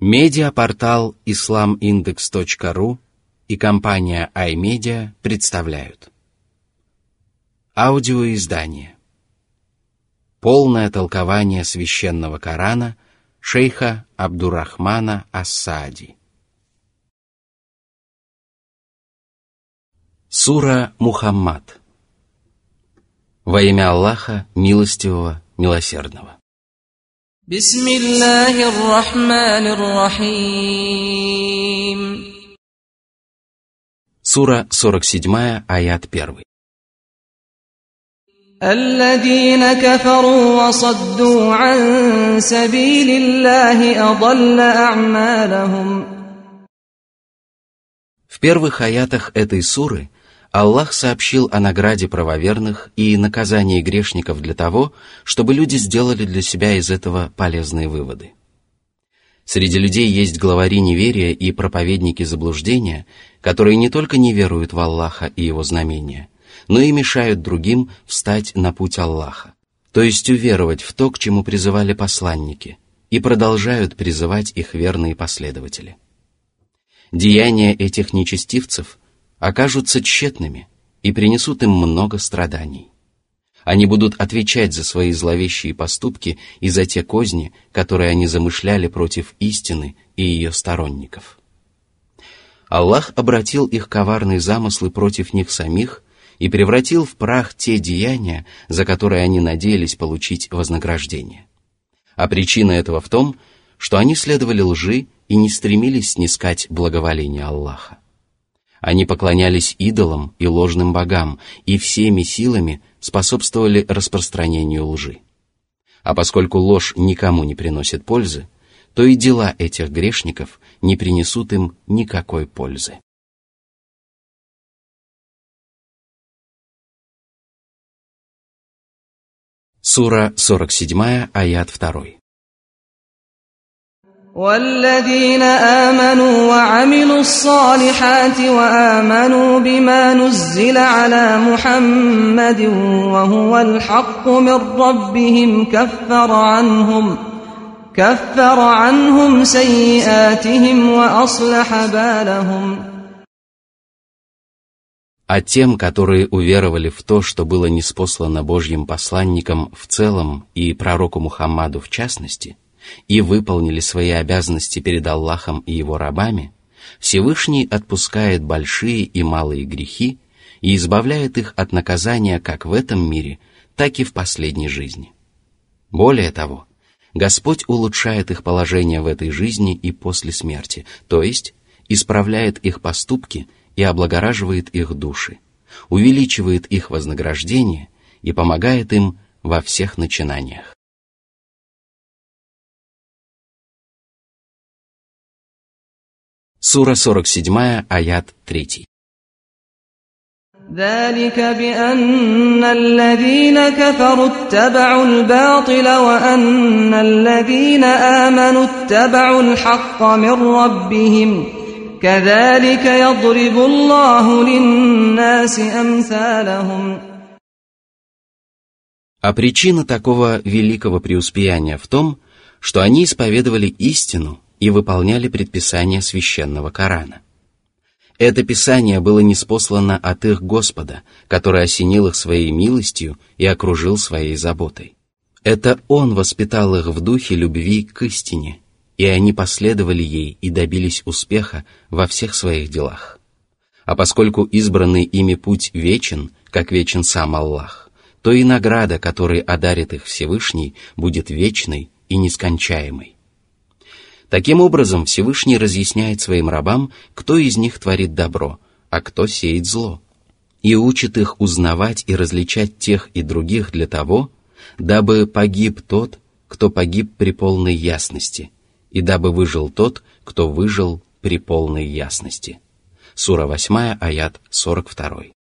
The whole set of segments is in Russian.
Медиапортал islamindex.ru и компания iMedia представляют. Аудиоиздание. Полное толкование священного Корана шейха Абдурахмана Ассади. Сура Мухаммад. Во имя Аллаха, милостивого, милосердного. بسم الله الرحمن الرحيم Сура 47, аят 1. الذين كفروا وصدوا عن سبيل الله أضل أعمالهم В первых аятах этой суры Аллах сообщил о награде правоверных и наказании грешников для того, чтобы люди сделали для себя из этого полезные выводы. Среди людей есть главари неверия и проповедники заблуждения, которые не только не веруют в Аллаха и его знамения, но и мешают другим встать на путь Аллаха, то есть уверовать в то, к чему призывали посланники, и продолжают призывать их верные последователи. Деяния этих нечестивцев – окажутся тщетными и принесут им много страданий. Они будут отвечать за свои зловещие поступки и за те козни, которые они замышляли против истины и ее сторонников. Аллах обратил их коварные замыслы против них самих и превратил в прах те деяния, за которые они надеялись получить вознаграждение. А причина этого в том, что они следовали лжи и не стремились снискать благоволение Аллаха. Они поклонялись идолам и ложным богам и всеми силами способствовали распространению лжи. А поскольку ложь никому не приносит пользы, то и дела этих грешников не принесут им никакой пользы. Сура 47, аят 2. والذين آمنوا وعملوا الصالحات وآمنوا بما نزل على محمد وهو الحق من ربهم كفر عنهم كفر عنهم سيئاتهم وأصلح بالهم А тем, которые уверовали в то, что было неспослано Божьим посланником в целом и пророку Мухаммаду в частности – и выполнили свои обязанности перед Аллахом и его рабами, Всевышний отпускает большие и малые грехи и избавляет их от наказания как в этом мире, так и в последней жизни. Более того, Господь улучшает их положение в этой жизни и после смерти, то есть исправляет их поступки и облагораживает их души, увеличивает их вознаграждение и помогает им во всех начинаниях. Сура 47, аят 3. ذلك بأن الذين كفروا اتبعوا الباطل وأن الذين آمنوا اتبعوا الحق من ربهم كذلك يضرب الله للناس أمثالهم А причина такого великого преуспеяния в том, что они исповедовали истину и выполняли предписания священного Корана. Это писание было неспослано от их Господа, который осенил их своей милостью и окружил своей заботой. Это Он воспитал их в духе любви к истине, и они последовали ей и добились успеха во всех своих делах. А поскольку избранный ими путь вечен, как вечен сам Аллах, то и награда, которой одарит их Всевышний, будет вечной и нескончаемой. Таким образом, Всевышний разъясняет своим рабам, кто из них творит добро, а кто сеет зло, и учит их узнавать и различать тех и других для того, дабы погиб тот, кто погиб при полной ясности, и дабы выжил тот, кто выжил при полной ясности. Сура 8, аят 42.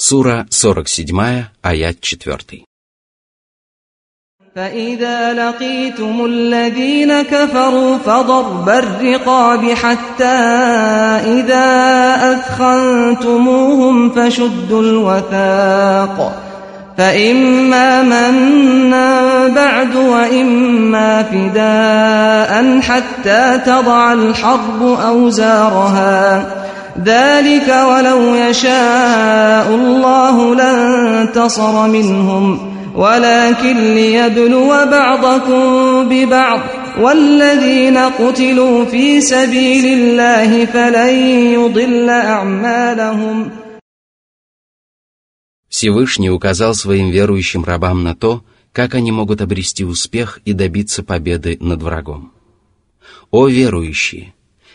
Сура 47, аят 4. فإذا لقيتم الذين كفروا فضرب الرقاب حتى إذا أثخنتموهم فشدوا الوثاق فإما منا بعد وإما فداء حتى تضع الحرب أوزارها ذلك ولو يشاء الله لانتصر منهم ولكن ليبلو بعضكم ببعض والذين قتلوا في سبيل الله فلن يضل أعمالهم Всевышний указал своим верующим рабам на то, как они могут обрести успех и добиться победы над врагом. О верующие!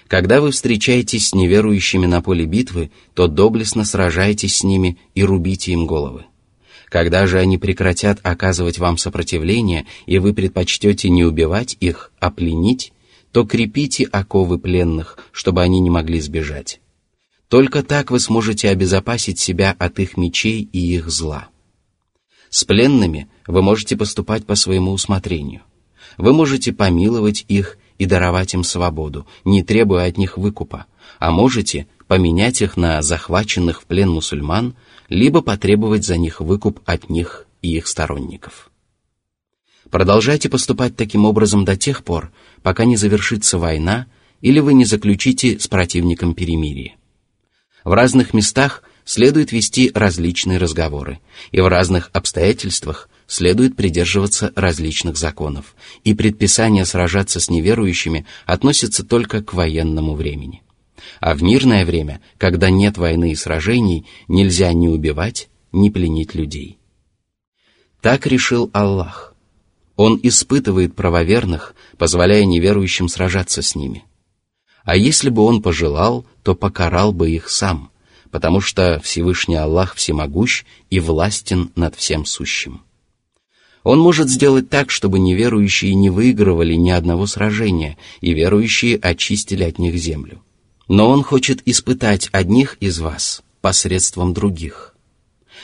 Когда вы встречаетесь с неверующими на поле битвы, то доблестно сражайтесь с ними и рубите им головы. Когда же они прекратят оказывать вам сопротивление, и вы предпочтете не убивать их, а пленить, то крепите оковы пленных, чтобы они не могли сбежать. Только так вы сможете обезопасить себя от их мечей и их зла. С пленными вы можете поступать по своему усмотрению. Вы можете помиловать их и даровать им свободу, не требуя от них выкупа, а можете поменять их на захваченных в плен мусульман, либо потребовать за них выкуп от них и их сторонников. Продолжайте поступать таким образом до тех пор, пока не завершится война или вы не заключите с противником перемирие. В разных местах следует вести различные разговоры, и в разных обстоятельствах следует придерживаться различных законов, и предписание сражаться с неверующими относится только к военному времени. А в мирное время, когда нет войны и сражений, нельзя ни убивать, ни пленить людей. Так решил Аллах. Он испытывает правоверных, позволяя неверующим сражаться с ними – а если бы он пожелал, то покарал бы их сам, потому что Всевышний Аллах всемогущ и властен над всем сущим. Он может сделать так, чтобы неверующие не выигрывали ни одного сражения, и верующие очистили от них землю. Но Он хочет испытать одних из вас посредством других.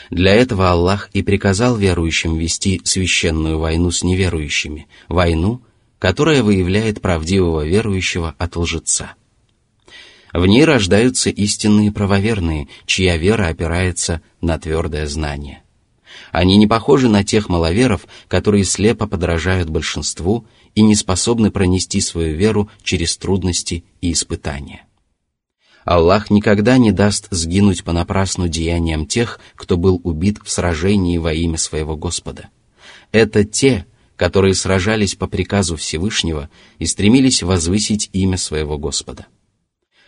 Для этого Аллах и приказал верующим вести священную войну с неверующими, войну, которая выявляет правдивого верующего от лжеца. В ней рождаются истинные правоверные, чья вера опирается на твердое знание. Они не похожи на тех маловеров, которые слепо подражают большинству и не способны пронести свою веру через трудности и испытания. Аллах никогда не даст сгинуть понапрасну деяниям тех, кто был убит в сражении во имя своего Господа. Это те, которые сражались по приказу Всевышнего и стремились возвысить имя своего Господа.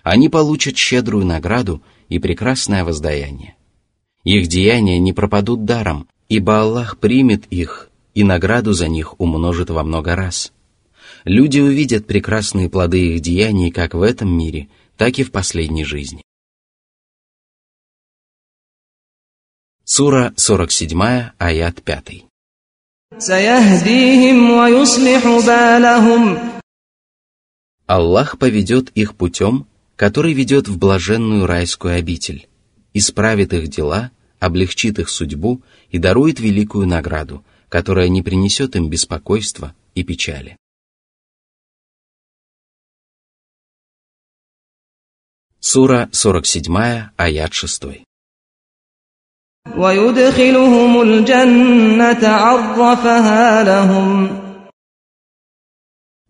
Они получат щедрую награду и прекрасное воздаяние. Их деяния не пропадут даром, ибо Аллах примет их и награду за них умножит во много раз. Люди увидят прекрасные плоды их деяний как в этом мире, так и в последней жизни. Сура 47, аят 5. Аллах поведет их путем, который ведет в блаженную райскую обитель, исправит их дела, облегчит их судьбу и дарует великую награду, которая не принесет им беспокойства и печали. Сура 47, аят 6. ويدخلهم الجنة عرفها لهم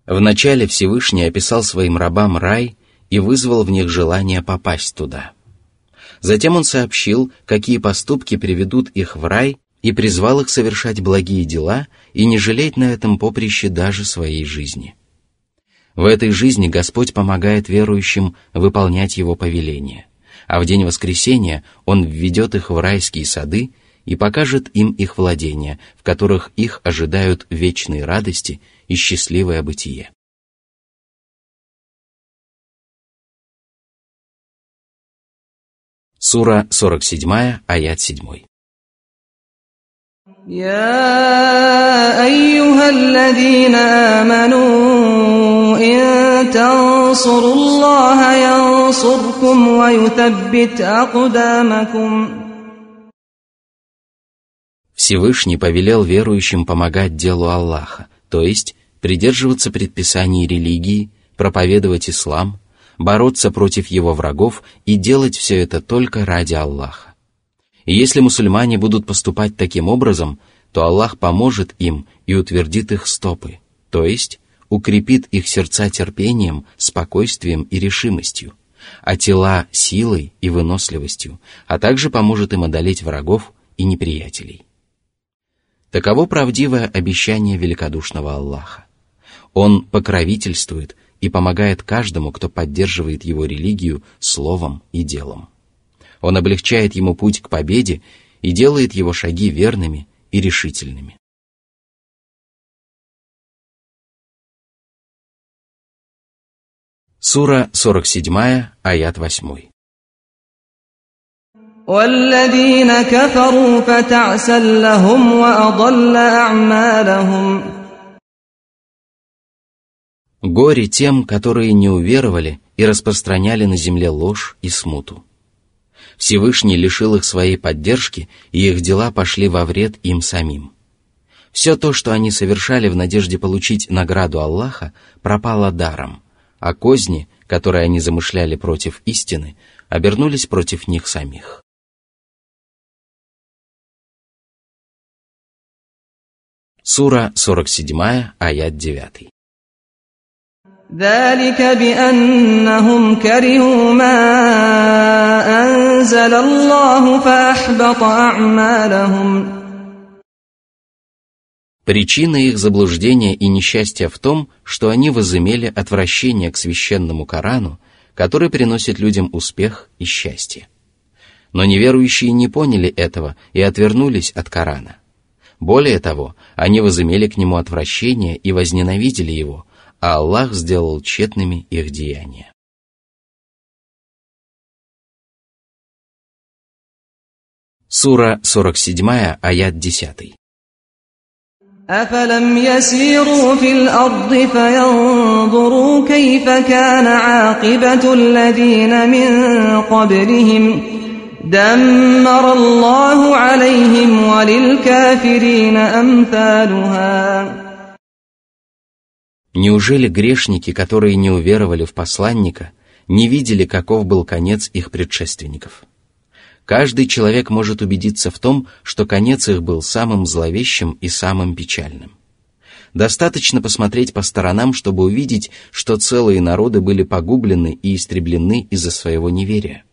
Вначале Всевышний описал своим рабам рай и вызвал в них желание попасть туда. Затем он сообщил, какие поступки приведут их в рай, и призвал их совершать благие дела и не жалеть на этом поприще даже своей жизни. В этой жизни Господь помогает верующим выполнять Его повеления – а в день воскресения Он введет их в райские сады и покажет им их владения, в которых их ожидают вечные радости и счастливое бытие. Сура 47, аят 7. يا أيها الذين آمنوا إن تنصروا الله ينصركم ويثبت أقدامكم Всевышний повелел верующим помогать делу Аллаха, то есть придерживаться предписаний религии, проповедовать ислам, бороться против его врагов и делать все это только ради Аллаха. И если мусульмане будут поступать таким образом, то Аллах поможет им и утвердит их стопы, то есть укрепит их сердца терпением, спокойствием и решимостью, а тела силой и выносливостью, а также поможет им одолеть врагов и неприятелей. Таково правдивое обещание великодушного Аллаха. Он покровительствует и помогает каждому, кто поддерживает его религию словом и делом. Он облегчает ему путь к победе и делает его шаги верными и решительными. Сура 47, аят 8. والذين كفروا فتعسا لهم وأضل أعمالهم Горе тем, которые не уверовали и распространяли на земле ложь и смуту. Всевышний лишил их своей поддержки, и их дела пошли во вред им самим. Все то, что они совершали в надежде получить награду Аллаха, пропало даром, а козни, которые они замышляли против истины, обернулись против них самих. Сура 47, аят 9. ذلك بأنهم كرهوا ما أنزل الله فأحبط أعمالهم Причина их заблуждения и несчастья в том, что они возымели отвращение к священному Корану, который приносит людям успех и счастье. Но неверующие не поняли этого и отвернулись от Корана. Более того, они возымели к нему отвращение и возненавидели его, а Аллах сделал тщетными их деяния. Сура 47, аят 10. أفلم يسيروا في الأرض فينظروا كيف كان عاقبة الذين من قبلهم دمر الله عليهم وللكافرين أمثالها Неужели грешники, которые не уверовали в посланника, не видели, каков был конец их предшественников? Каждый человек может убедиться в том, что конец их был самым зловещим и самым печальным. Достаточно посмотреть по сторонам, чтобы увидеть, что целые народы были погублены и истреблены из-за своего неверия.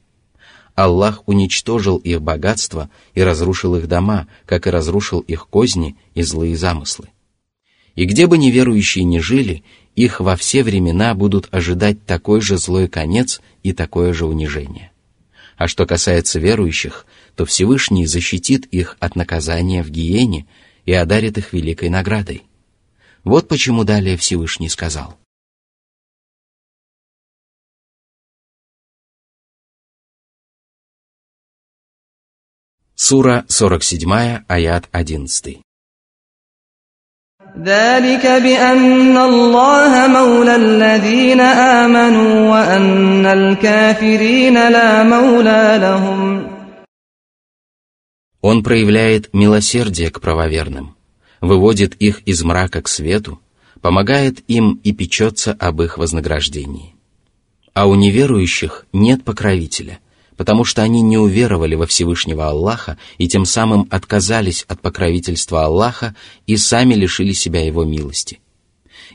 Аллах уничтожил их богатство и разрушил их дома, как и разрушил их козни и злые замыслы. И где бы неверующие ни жили, их во все времена будут ожидать такой же злой конец и такое же унижение. А что касается верующих, то Всевышний защитит их от наказания в гиене и одарит их великой наградой. Вот почему далее Всевышний сказал. Сура 47, аят 11. ذلك بأن الله مولى الذين آمنوا وأن الكافرين لا مولى لهم Он проявляет милосердие к правоверным, выводит их из мрака к свету, помогает им и печется об их вознаграждении. А у неверующих нет покровителя – потому что они не уверовали во Всевышнего Аллаха и тем самым отказались от покровительства Аллаха и сами лишили себя Его милости.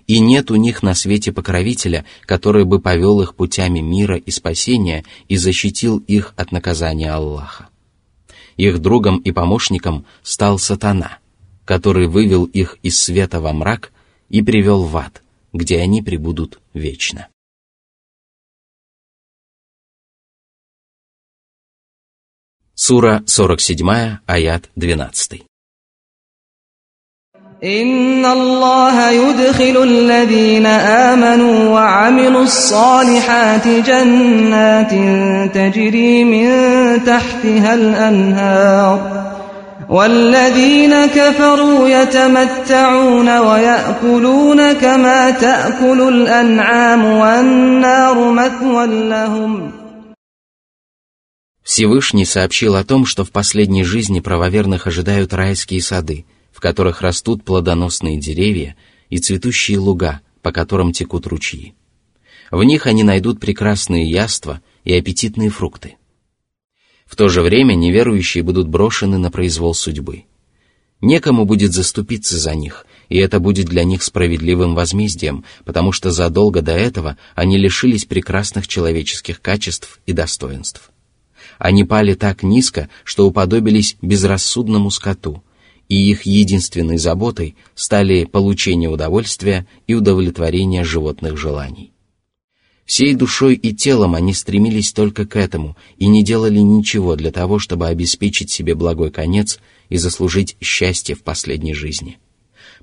И нет у них на свете покровителя, который бы повел их путями мира и спасения и защитил их от наказания Аллаха. Их другом и помощником стал сатана, который вывел их из света во мрак и привел в ад, где они пребудут вечно. Сура 47, аят 12. إن الله يدخل الذين آمنوا وعملوا الصالحات جنات تجري من تحتها الأنهار والذين كفروا يتمتعون ويأكلون كما تأكل الأنعام والنار مثوى لهم Всевышний сообщил о том, что в последней жизни правоверных ожидают райские сады, в которых растут плодоносные деревья и цветущие луга, по которым текут ручьи. В них они найдут прекрасные яства и аппетитные фрукты. В то же время неверующие будут брошены на произвол судьбы. Некому будет заступиться за них, и это будет для них справедливым возмездием, потому что задолго до этого они лишились прекрасных человеческих качеств и достоинств. Они пали так низко, что уподобились безрассудному скоту, и их единственной заботой стали получение удовольствия и удовлетворение животных желаний. Всей душой и телом они стремились только к этому и не делали ничего для того, чтобы обеспечить себе благой конец и заслужить счастье в последней жизни.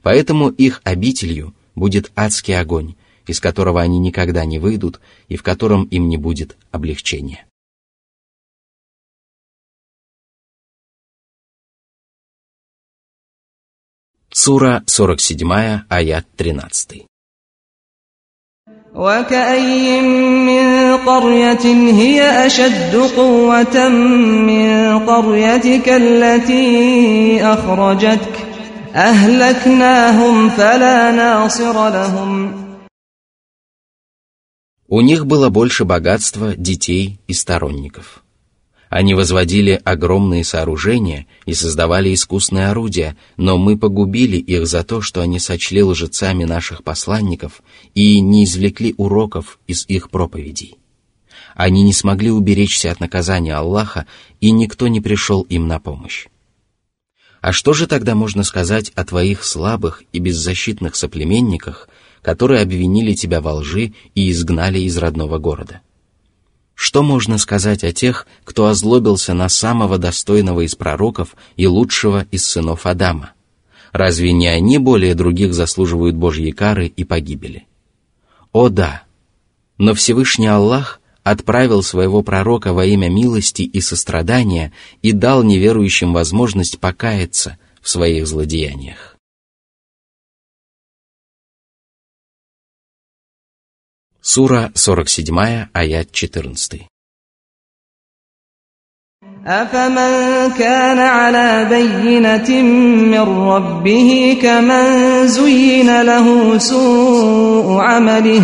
Поэтому их обителью будет адский огонь, из которого они никогда не выйдут и в котором им не будет облегчения. Сура 47, аят 13. وكأي من قرية هي أشد قوة من قريتك التي أخرجتك أهلكناهم فلا ناصر لهم У них было больше богатства, детей и сторонников. Они возводили огромные сооружения и создавали искусные орудия, но мы погубили их за то, что они сочли лжецами наших посланников и не извлекли уроков из их проповедей. Они не смогли уберечься от наказания Аллаха, и никто не пришел им на помощь. А что же тогда можно сказать о твоих слабых и беззащитных соплеменниках, которые обвинили тебя во лжи и изгнали из родного города? Что можно сказать о тех, кто озлобился на самого достойного из пророков и лучшего из сынов Адама? Разве не они более других заслуживают Божьей кары и погибели? О да! Но Всевышний Аллах отправил своего пророка во имя милости и сострадания и дал неверующим возможность покаяться в своих злодеяниях. Сура 47, аят 14. أفمن كان على بينة من ربه كمن زين له سوء عمله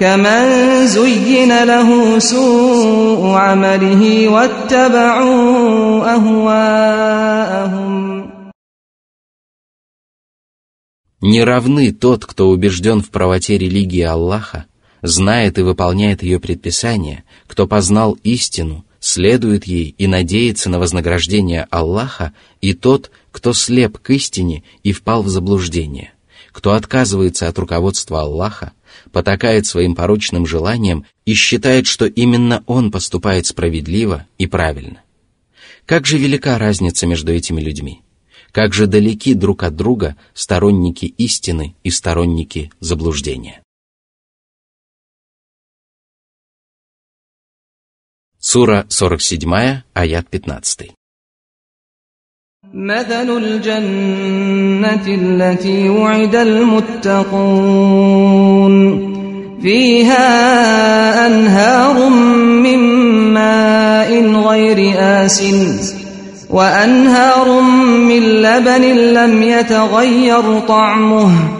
كمن زين له سوء عمله واتبعوا أهواءهم Не равны тот, кто убежден в правоте религии Аллаха, знает и выполняет ее предписания, кто познал истину, следует ей и надеется на вознаграждение Аллаха, и тот, кто слеп к истине и впал в заблуждение, кто отказывается от руководства Аллаха, потакает своим порочным желаниям и считает, что именно он поступает справедливо и правильно. Как же велика разница между этими людьми? Как же далеки друг от друга сторонники истины и сторонники заблуждения? Сура 47, аят 15. مثل الجنة التي وعد المتقون فيها أنهار من ماء غير آس وأنهار من لبن لم يتغير طعمه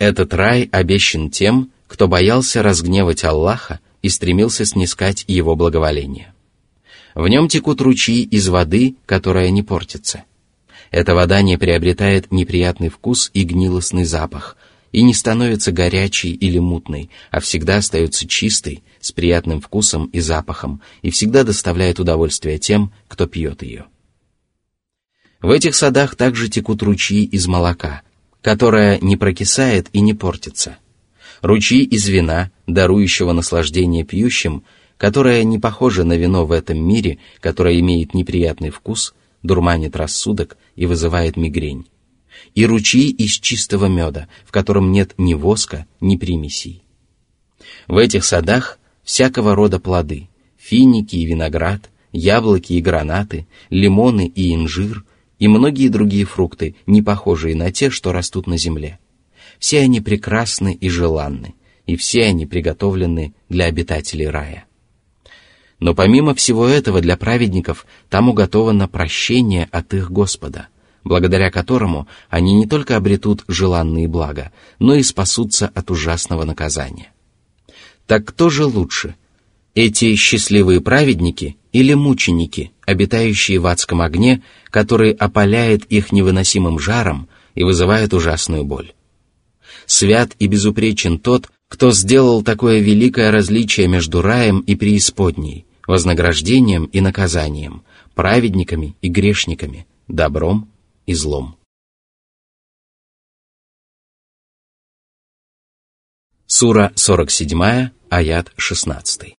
Этот рай обещан тем, кто боялся разгневать Аллаха и стремился снискать его благоволение. В нем текут ручьи из воды, которая не портится. Эта вода не приобретает неприятный вкус и гнилостный запах, и не становится горячей или мутной, а всегда остается чистой, с приятным вкусом и запахом, и всегда доставляет удовольствие тем, кто пьет ее. В этих садах также текут ручьи из молока, которая не прокисает и не портится. Ручьи из вина, дарующего наслаждение пьющим, которое не похоже на вино в этом мире, которое имеет неприятный вкус, дурманит рассудок и вызывает мигрень. И ручьи из чистого меда, в котором нет ни воска, ни примесей. В этих садах всякого рода плоды, финики и виноград, яблоки и гранаты, лимоны и инжир и многие другие фрукты, не похожие на те, что растут на земле. Все они прекрасны и желанны, и все они приготовлены для обитателей рая. Но помимо всего этого для праведников там уготовано прощение от их Господа, благодаря которому они не только обретут желанные блага, но и спасутся от ужасного наказания. Так кто же лучше, эти счастливые праведники или мученики, обитающие в адском огне, который опаляет их невыносимым жаром и вызывает ужасную боль? Свят и безупречен тот, кто сделал такое великое различие между раем и преисподней, вознаграждением и наказанием, праведниками и грешниками, добром и злом. Сура 47, аят 16.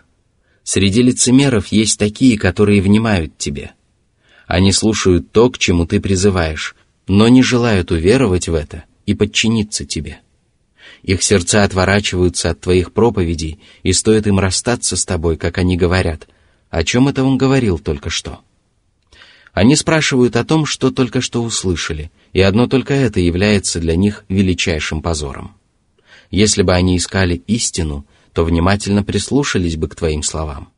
Среди лицемеров есть такие, которые внимают тебе. Они слушают то, к чему ты призываешь, но не желают уверовать в это и подчиниться тебе. Их сердца отворачиваются от твоих проповедей, и стоит им расстаться с тобой, как они говорят. О чем это он говорил только что? Они спрашивают о том, что только что услышали, и одно только это является для них величайшим позором. Если бы они искали истину, то внимательно прислушались бы к твоим словам.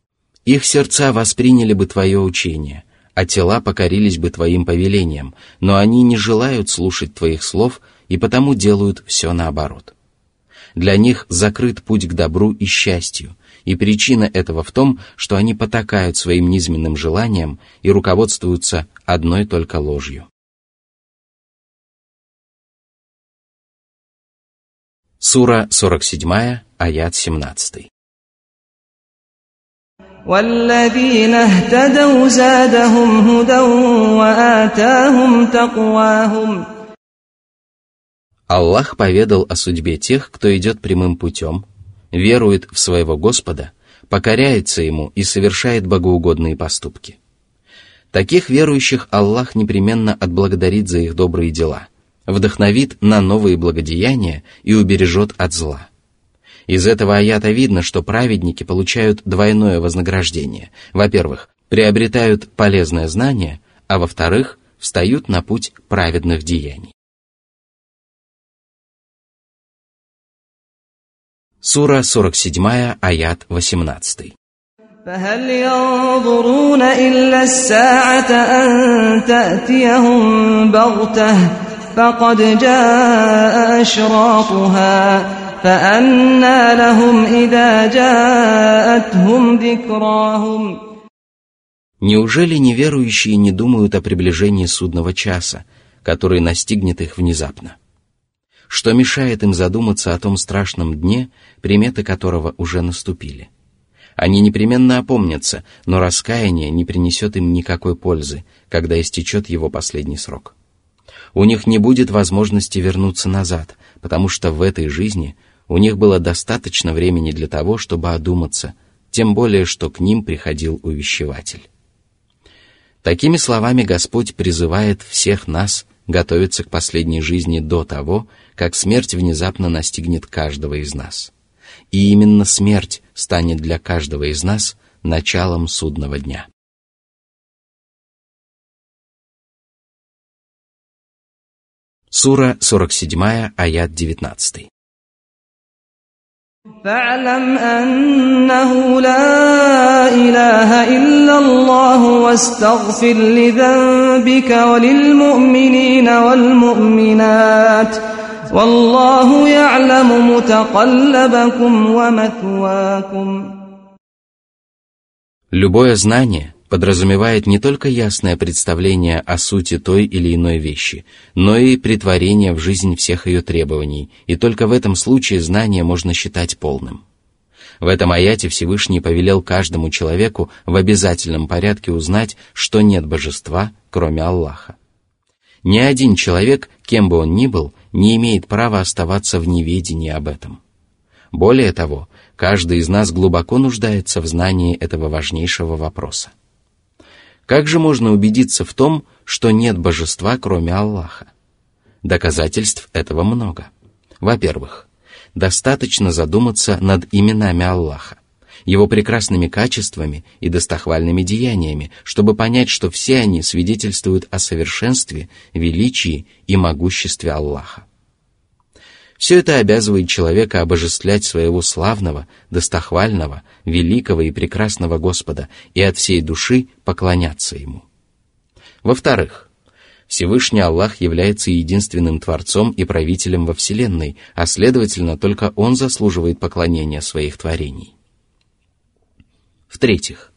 Их сердца восприняли бы твое учение, а тела покорились бы твоим повелениям, но они не желают слушать твоих слов и потому делают все наоборот. Для них закрыт путь к добру и счастью, и причина этого в том, что они потакают своим низменным желаниям и руководствуются одной только ложью. Сура 47, аят 17. Аллах поведал о судьбе тех, кто идет прямым путем, верует в своего Господа, покоряется Ему и совершает богоугодные поступки. Таких верующих Аллах непременно отблагодарит за их добрые дела, вдохновит на новые благодеяния и убережет от зла – Из этого аята видно, что праведники получают двойное вознаграждение. Во-первых, приобретают полезное знание, а во-вторых, встают на путь праведных деяний. Сура 47, аят 18. فهل ينظرون إلا الساعة أن تأتيهم بغتة فقد جاء أشراطها فأنى لهم إذا جاءتهم ذكراهم Неужели неверующие не думают о приближении судного часа, который настигнет их внезапно? Что мешает им задуматься о том страшном дне, приметы которого уже наступили? Они непременно опомнятся, но раскаяние не принесет им никакой пользы, когда истечет его последний срок у них не будет возможности вернуться назад, потому что в этой жизни у них было достаточно времени для того, чтобы одуматься, тем более, что к ним приходил увещеватель. Такими словами Господь призывает всех нас готовиться к последней жизни до того, как смерть внезапно настигнет каждого из нас. И именно смерть станет для каждого из нас началом судного дня. Сура 47, аят 19. فاعلم أنه لا إله إلا الله واستغفر لذنبك وللمؤمنين والمؤمنات والله يعلم متقلبكم ومثواكم Любое знание подразумевает не только ясное представление о сути той или иной вещи, но и притворение в жизнь всех ее требований, и только в этом случае знание можно считать полным. В этом аяте Всевышний повелел каждому человеку в обязательном порядке узнать, что нет божества, кроме Аллаха. Ни один человек, кем бы он ни был, не имеет права оставаться в неведении об этом. Более того, каждый из нас глубоко нуждается в знании этого важнейшего вопроса. Как же можно убедиться в том, что нет божества, кроме Аллаха? Доказательств этого много. Во-первых, достаточно задуматься над именами Аллаха, его прекрасными качествами и достохвальными деяниями, чтобы понять, что все они свидетельствуют о совершенстве, величии и могуществе Аллаха. Все это обязывает человека обожествлять своего славного, достохвального, великого и прекрасного Господа и от всей души поклоняться Ему. Во-вторых, Всевышний Аллах является единственным Творцом и правителем во Вселенной, а следовательно, только Он заслуживает поклонения своих творений. В-третьих,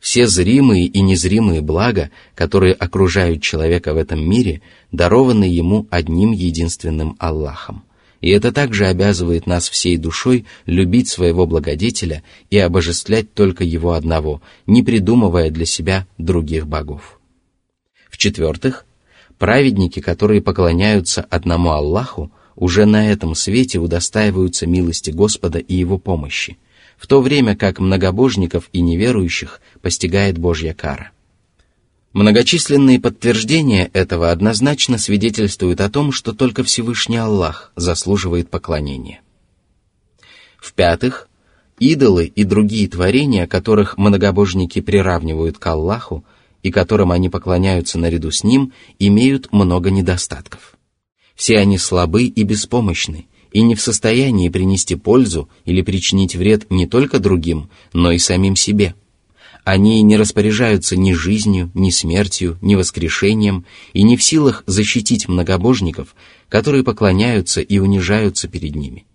все зримые и незримые блага, которые окружают человека в этом мире, дарованы ему одним единственным Аллахом. И это также обязывает нас всей душой любить своего благодетеля и обожествлять только его одного, не придумывая для себя других богов. В-четвертых, праведники, которые поклоняются одному Аллаху, уже на этом свете удостаиваются милости Господа и Его помощи, в то время как многобожников и неверующих постигает Божья кара. Многочисленные подтверждения этого однозначно свидетельствуют о том, что только Всевышний Аллах заслуживает поклонения. В-пятых, идолы и другие творения, которых многобожники приравнивают к Аллаху и которым они поклоняются наряду с Ним, имеют много недостатков. Все они слабы и беспомощны, и не в состоянии принести пользу или причинить вред не только другим, но и самим себе. Они не распоряжаются ни жизнью, ни смертью, ни воскрешением и не в силах защитить многобожников, которые поклоняются и унижаются перед ними.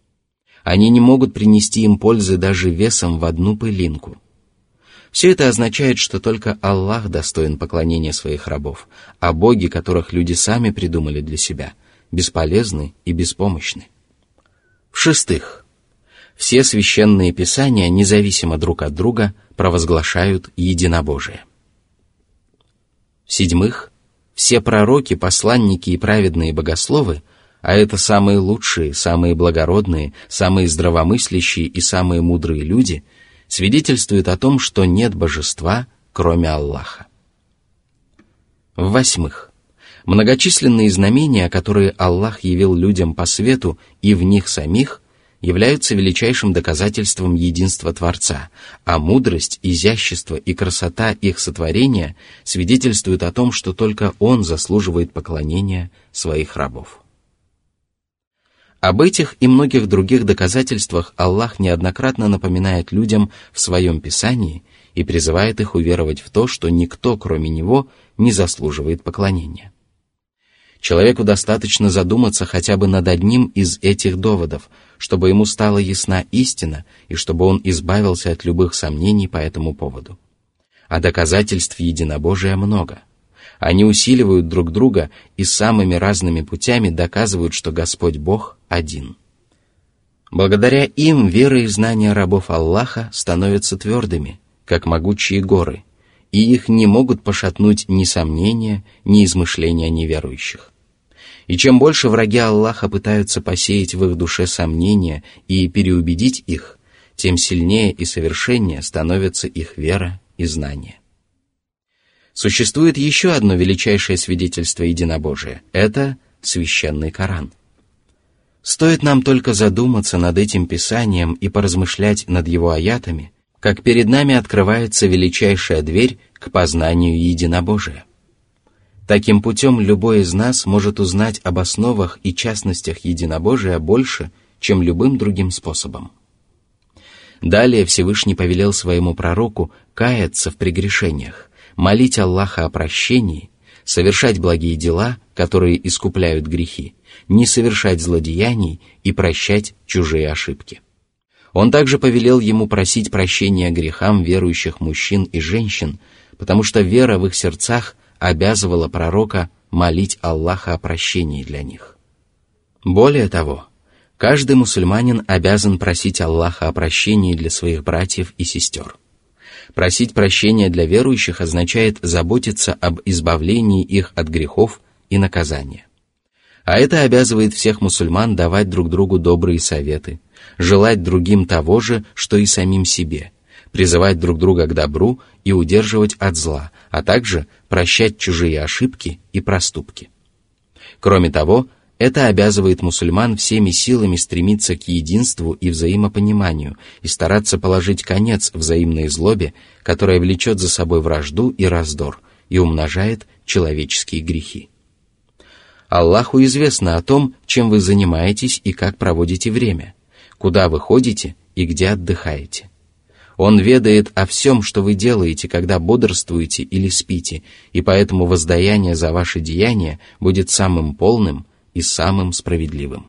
Они не могут принести им пользы даже весом в одну пылинку. Все это означает, что только Аллах достоин поклонения своих рабов, а боги, которых люди сами придумали для себя, бесполезны и беспомощны. В-шестых, все священные писания, независимо друг от друга, провозглашают единобожие. В-седьмых, все пророки, посланники и праведные богословы, а это самые лучшие, самые благородные, самые здравомыслящие и самые мудрые люди, свидетельствуют о том, что нет божества, кроме Аллаха. В-восьмых, Многочисленные знамения, которые Аллах явил людям по свету и в них самих, являются величайшим доказательством единства Творца, а мудрость, изящество и красота их сотворения свидетельствуют о том, что только Он заслуживает поклонения своих рабов. Об этих и многих других доказательствах Аллах неоднократно напоминает людям в своем Писании и призывает их уверовать в то, что никто, кроме Него, не заслуживает поклонения. Человеку достаточно задуматься хотя бы над одним из этих доводов, чтобы ему стала ясна истина и чтобы он избавился от любых сомнений по этому поводу. А доказательств единобожия много. Они усиливают друг друга и самыми разными путями доказывают, что Господь Бог один. Благодаря им вера и знания рабов Аллаха становятся твердыми, как могучие горы – и их не могут пошатнуть ни сомнения, ни измышления неверующих. И чем больше враги Аллаха пытаются посеять в их душе сомнения и переубедить их, тем сильнее и совершеннее становится их вера и знание. Существует еще одно величайшее свидетельство единобожия – это священный Коран. Стоит нам только задуматься над этим писанием и поразмышлять над его аятами – как перед нами открывается величайшая дверь к познанию единобожия. Таким путем любой из нас может узнать об основах и частностях единобожия больше, чем любым другим способом. Далее Всевышний повелел своему пророку каяться в прегрешениях, молить Аллаха о прощении, совершать благие дела, которые искупляют грехи, не совершать злодеяний и прощать чужие ошибки. Он также повелел ему просить прощения грехам верующих мужчин и женщин, потому что вера в их сердцах обязывала пророка молить Аллаха о прощении для них. Более того, Каждый мусульманин обязан просить Аллаха о прощении для своих братьев и сестер. Просить прощения для верующих означает заботиться об избавлении их от грехов и наказания. А это обязывает всех мусульман давать друг другу добрые советы, желать другим того же, что и самим себе, призывать друг друга к добру и удерживать от зла, а также прощать чужие ошибки и проступки. Кроме того, это обязывает мусульман всеми силами стремиться к единству и взаимопониманию и стараться положить конец взаимной злобе, которая влечет за собой вражду и раздор и умножает человеческие грехи. Аллаху известно о том, чем вы занимаетесь и как проводите время, куда вы ходите и где отдыхаете. Он ведает о всем, что вы делаете, когда бодрствуете или спите, и поэтому воздаяние за ваши деяния будет самым полным и самым справедливым.